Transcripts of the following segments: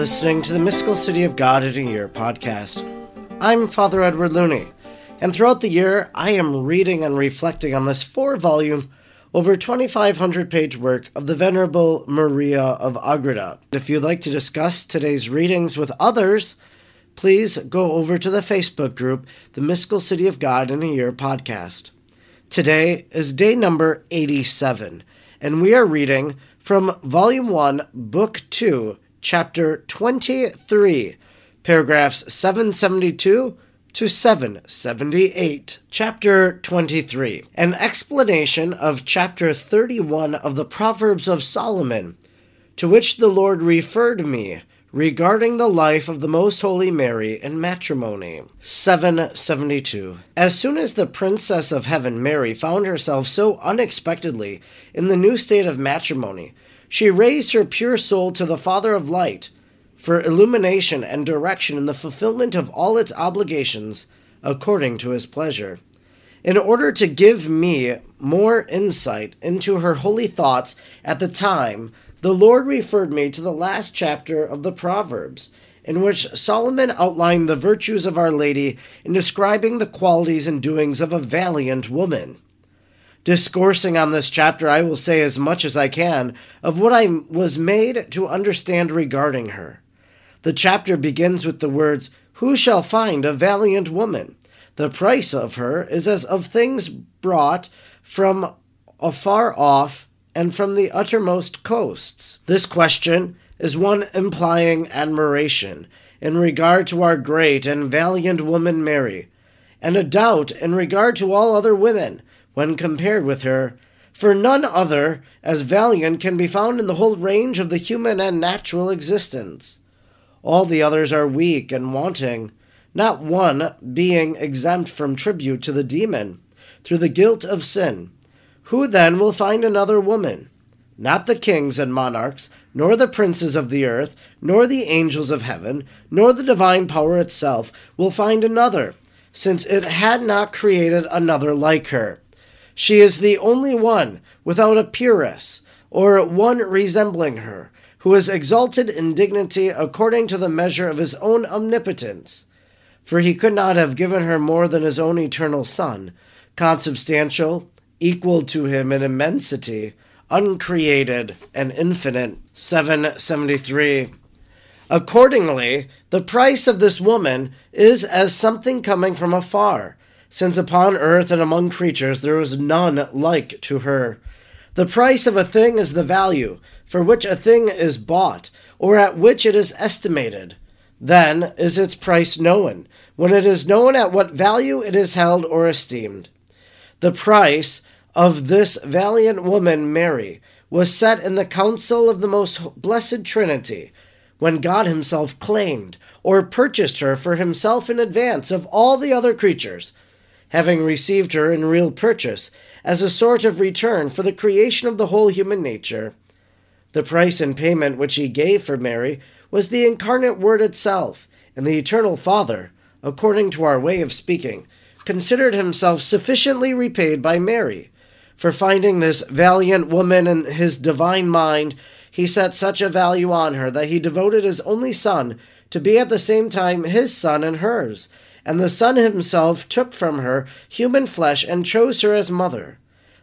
listening to the Mystical City of God in a Year podcast. I'm Father Edward Looney, and throughout the year, I am reading and reflecting on this four volume, over 2,500 page work of the Venerable Maria of Agreda. If you'd like to discuss today's readings with others, please go over to the Facebook group, The Mystical City of God in a Year podcast. Today is day number 87, and we are reading from Volume 1, Book 2, Chapter 23, paragraphs 772 to 778. Chapter 23, an explanation of Chapter 31 of the Proverbs of Solomon, to which the Lord referred me regarding the life of the Most Holy Mary in matrimony. 772. As soon as the Princess of Heaven, Mary, found herself so unexpectedly in the new state of matrimony, she raised her pure soul to the Father of Light for illumination and direction in the fulfillment of all its obligations according to his pleasure. In order to give me more insight into her holy thoughts at the time, the Lord referred me to the last chapter of the Proverbs, in which Solomon outlined the virtues of Our Lady in describing the qualities and doings of a valiant woman. Discoursing on this chapter, I will say as much as I can of what I was made to understand regarding her. The chapter begins with the words, Who shall find a valiant woman? The price of her is as of things brought from afar off and from the uttermost coasts. This question is one implying admiration in regard to our great and valiant woman Mary, and a doubt in regard to all other women when compared with her, for none other as valiant can be found in the whole range of the human and natural existence. All the others are weak and wanting, not one being exempt from tribute to the demon, through the guilt of sin. Who then will find another woman? Not the kings and monarchs, nor the princes of the earth, nor the angels of heaven, nor the divine power itself will find another, since it had not created another like her. She is the only one without a peeress, or one resembling her, who is exalted in dignity according to the measure of his own omnipotence. For he could not have given her more than his own eternal Son, consubstantial, equal to him in immensity, uncreated, and infinite. 773. Accordingly, the price of this woman is as something coming from afar since upon earth and among creatures there is none like to her. The price of a thing is the value for which a thing is bought, or at which it is estimated. Then is its price known, when it is known at what value it is held or esteemed. The price of this valiant woman, Mary, was set in the council of the most blessed Trinity, when God Himself claimed or purchased her for Himself in advance of all the other creatures having received her in real purchase, as a sort of return for the creation of the whole human nature. The price and payment which he gave for Mary was the incarnate Word itself, and the Eternal Father, according to our way of speaking, considered himself sufficiently repaid by Mary. For finding this valiant woman in his divine mind, he set such a value on her that he devoted his only son to be at the same time his son and hers, and the Son himself took from her human flesh and chose her as mother.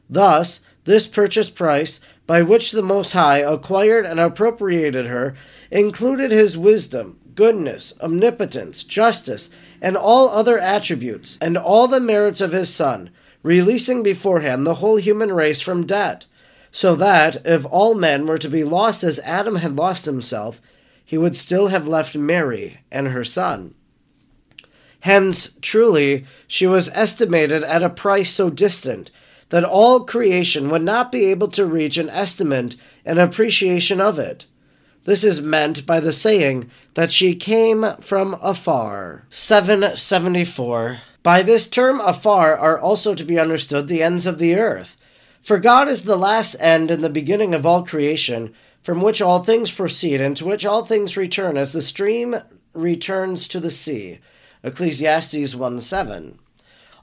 Thus, this purchase price, by which the Most High acquired and appropriated her, included his wisdom, goodness, omnipotence, justice, and all other attributes, and all the merits of his Son, releasing beforehand the whole human race from debt, so that, if all men were to be lost as Adam had lost himself, he would still have left Mary and her Son. Hence, truly, she was estimated at a price so distant that all creation would not be able to reach an estimate and appreciation of it. This is meant by the saying that she came from afar. 774. By this term afar are also to be understood the ends of the earth. For God is the last end and the beginning of all creation, from which all things proceed and to which all things return as the stream returns to the sea. Ecclesiastes 1 7.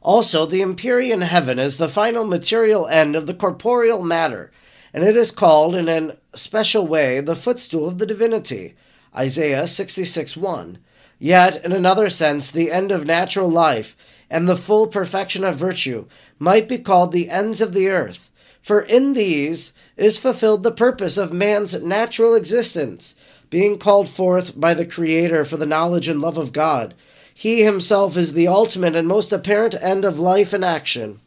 Also, the empyrean heaven is the final material end of the corporeal matter, and it is called in a special way the footstool of the divinity, Isaiah 66 1. Yet, in another sense, the end of natural life and the full perfection of virtue might be called the ends of the earth, for in these is fulfilled the purpose of man's natural existence, being called forth by the Creator for the knowledge and love of God. He himself is the ultimate and most apparent end of life and action.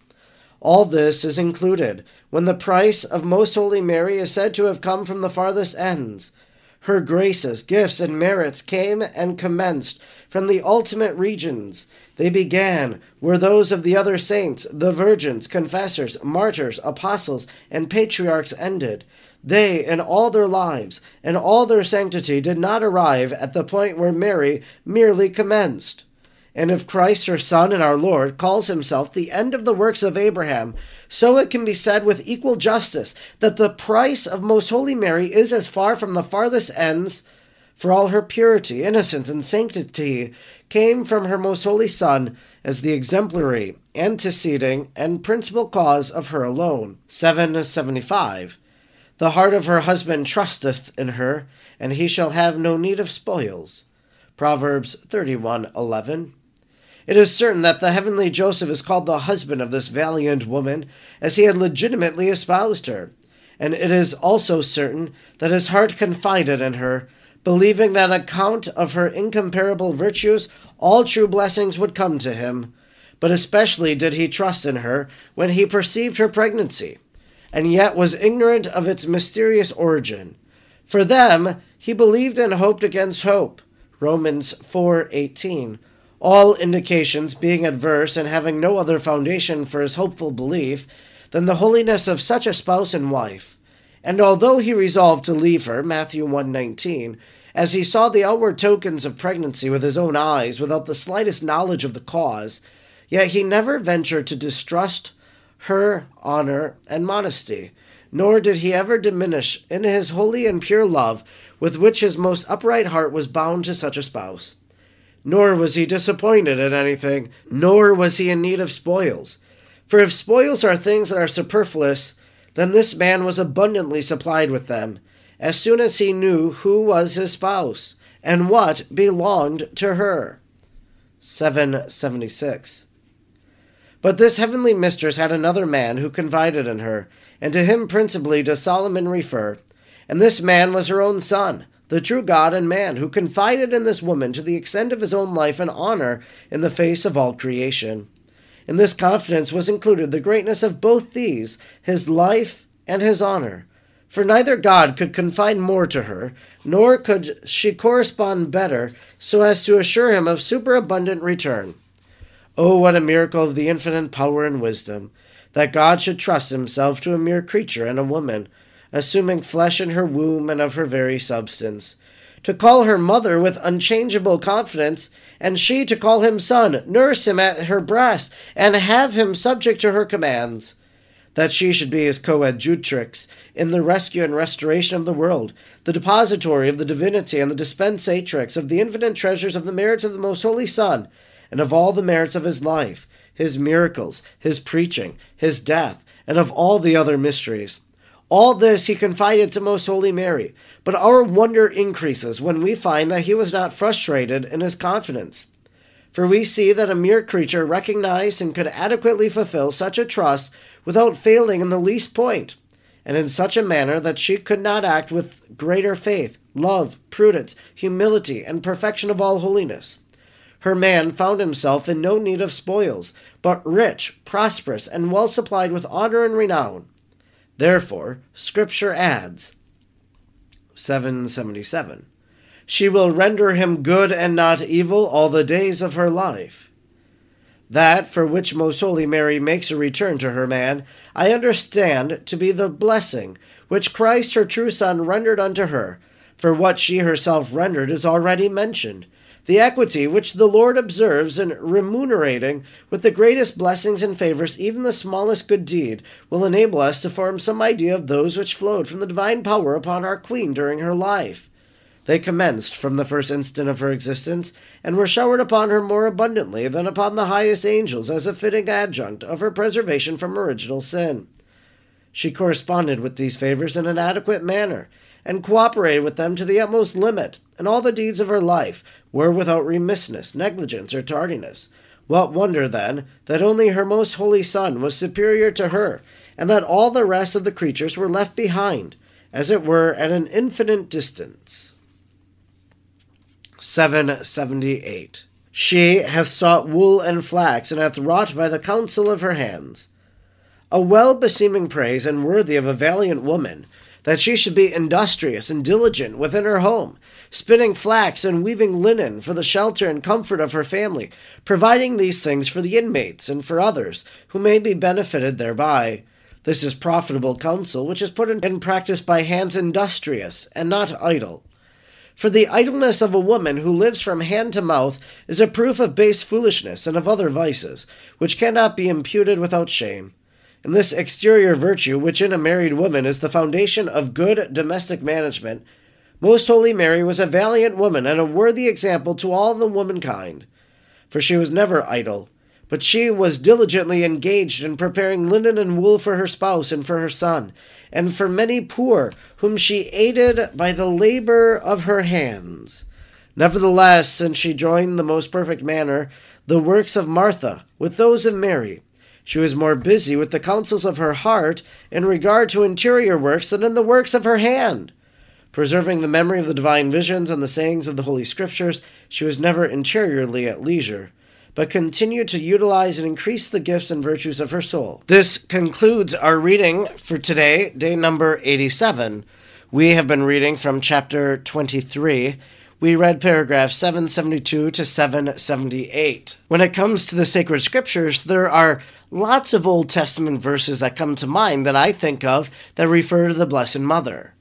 All this is included when the price of Most Holy Mary is said to have come from the farthest ends. Her graces, gifts, and merits came and commenced from the ultimate regions. They began were those of the other saints, the virgins, confessors, martyrs, apostles, and patriarchs ended. They, in all their lives and all their sanctity, did not arrive at the point where Mary merely commenced. And if Christ, her Son and our Lord, calls himself the end of the works of Abraham, so it can be said with equal justice that the price of Most Holy Mary is as far from the farthest ends, for all her purity, innocence, and sanctity came from her Most Holy Son as the exemplary, anteceding, and principal cause of her alone. 775. The heart of her husband trusteth in her, and he shall have no need of spoils. Proverbs 31:11. It is certain that the heavenly Joseph is called the husband of this valiant woman, as he had legitimately espoused her. And it is also certain that his heart confided in her, believing that account of her incomparable virtues all true blessings would come to him. But especially did he trust in her when he perceived her pregnancy, and yet was ignorant of its mysterious origin. For them he believed and hoped against hope. Romans 4:18 all indications being adverse and having no other foundation for his hopeful belief than the holiness of such a spouse and wife. And although he resolved to leave her, Matthew 1:19, as he saw the outward tokens of pregnancy with his own eyes without the slightest knowledge of the cause, yet he never ventured to distrust her honor and modesty, nor did he ever diminish in his holy and pure love with which his most upright heart was bound to such a spouse nor was he disappointed at anything, nor was he in need of spoils. For if spoils are things that are superfluous, then this man was abundantly supplied with them, as soon as he knew who was his spouse, and what belonged to her. 776. But this heavenly mistress had another man who confided in her, and to him principally does Solomon refer, and this man was her own son the true God and man, who confided in this woman to the extent of his own life and honor in the face of all creation. In this confidence was included the greatness of both these, his life and his honor. For neither God could confide more to her, nor could she correspond better so as to assure him of superabundant return. Oh, what a miracle of the infinite power and wisdom, that God should trust himself to a mere creature and a woman, assuming flesh in her womb and of her very substance, to call her mother with unchangeable confidence, and she to call him son, nurse him at her breast, and have him subject to her commands. That she should be his coadjutrix in the rescue and restoration of the world, the depository of the divinity and the dispensatrix of the infinite treasures of the merits of the most holy Son, and of all the merits of his life, his miracles, his preaching, his death, and of all the other mysteries all this he confided to Most Holy Mary, but our wonder increases when we find that he was not frustrated in his confidence. For we see that a mere creature recognized and could adequately fulfill such a trust without failing in the least point, and in such a manner that she could not act with greater faith, love, prudence, humility, and perfection of all holiness. Her man found himself in no need of spoils, but rich, prosperous, and well supplied with honor and renown. Therefore, Scripture adds 777 She will render him good and not evil all the days of her life. That for which Most Holy Mary makes a return to her man, I understand to be the blessing which Christ her true Son rendered unto her, for what she herself rendered is already mentioned the equity which the Lord observes in remunerating with the greatest blessings and favors even the smallest good deed will enable us to form some idea of those which flowed from the divine power upon our Queen during her life. They commenced from the first instant of her existence, and were showered upon her more abundantly than upon the highest angels as a fitting adjunct of her preservation from original sin. She corresponded with these favors in an adequate manner, and cooperated with them to the utmost limit, and all the deeds of her life were without remissness, negligence, or tardiness. What wonder, then, that only her most holy Son was superior to her, and that all the rest of the creatures were left behind, as it were at an infinite distance. 778. She hath sought wool and flax, and hath wrought by the counsel of her hands. A well beseeming praise, and worthy of a valiant woman, that she should be industrious and diligent within her home, spinning flax and weaving linen for the shelter and comfort of her family, providing these things for the inmates and for others who may be benefited thereby. This is profitable counsel, which is put in practice by hands industrious and not idle. For the idleness of a woman who lives from hand to mouth is a proof of base foolishness and of other vices, which cannot be imputed without shame. And this exterior virtue, which in a married woman is the foundation of good domestic management, Most Holy Mary was a valiant woman and a worthy example to all the womankind. For she was never idle, but she was diligently engaged in preparing linen and wool for her spouse and for her son, and for many poor, whom she aided by the labor of her hands. Nevertheless, since she joined the most perfect manner the works of Martha with those of Mary, she was more busy with the counsels of her heart in regard to interior works than in the works of her hand. Preserving the memory of the divine visions and the sayings of the Holy Scriptures, she was never interiorly at leisure, but continued to utilize and increase the gifts and virtues of her soul. This concludes our reading for today, day number 87. We have been reading from chapter 23 we read paragraphs 772 to 778. When it comes to the sacred scriptures, there are lots of Old Testament verses that come to mind that I think of that refer to the Blessed Mother.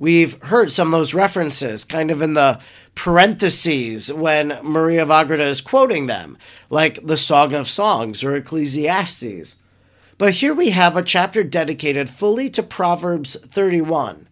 We've heard some of those references kind of in the parentheses when Maria of Agreda is quoting them, like the Song of Songs or Ecclesiastes. But here we have a chapter dedicated fully to Proverbs 31.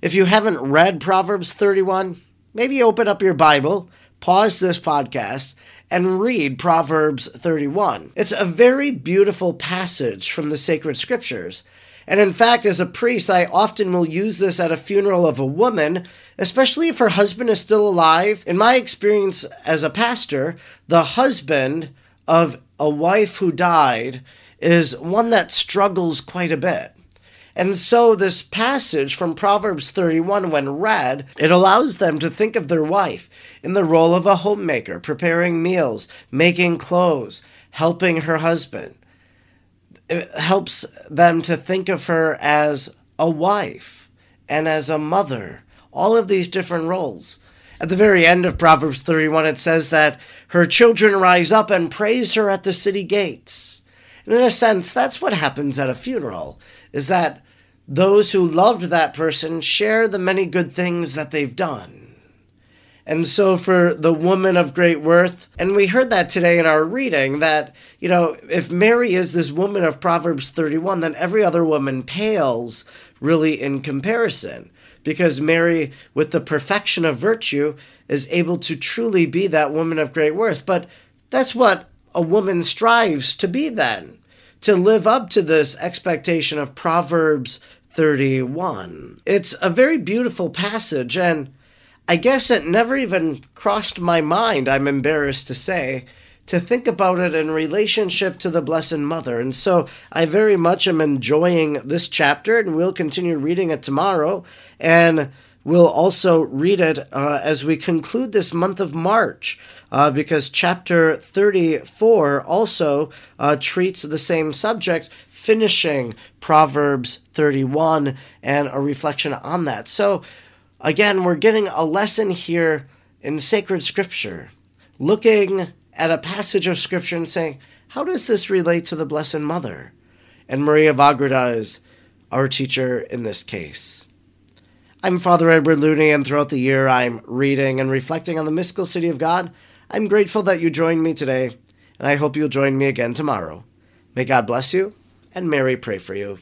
If you haven't read Proverbs 31, maybe open up your Bible, pause this podcast, and read Proverbs 31. It's a very beautiful passage from the sacred scriptures. And in fact, as a priest, I often will use this at a funeral of a woman, especially if her husband is still alive. In my experience as a pastor, the husband of a wife who died is one that struggles quite a bit. And so, this passage from Proverbs 31, when read, it allows them to think of their wife in the role of a homemaker, preparing meals, making clothes, helping her husband. It helps them to think of her as a wife and as a mother, all of these different roles. At the very end of Proverbs 31, it says that her children rise up and praise her at the city gates. And in a sense, that's what happens at a funeral, is that those who loved that person share the many good things that they've done. And so, for the woman of great worth, and we heard that today in our reading that, you know, if Mary is this woman of Proverbs 31, then every other woman pales really in comparison. Because Mary, with the perfection of virtue, is able to truly be that woman of great worth. But that's what a woman strives to be then to live up to this expectation of Proverbs 31. It's a very beautiful passage, and I guess it never even crossed my mind, I'm embarrassed to say, to think about it in relationship to the Blessed Mother. And so I very much am enjoying this chapter, and we'll continue reading it tomorrow. And we'll also read it uh, as we conclude this month of March, uh, because chapter 34 also uh, treats the same subject, finishing Proverbs 31 and a reflection on that. So, again, we're getting a lesson here in sacred scripture, looking at a passage of scripture and saying, how does this relate to the Blessed Mother? And Maria of is our teacher in this case. I'm Father Edward Looney, and throughout the year I'm reading and reflecting on the mystical city of God. I'm grateful that you joined me today, and I hope you'll join me again tomorrow. May God bless you, and Mary pray for you.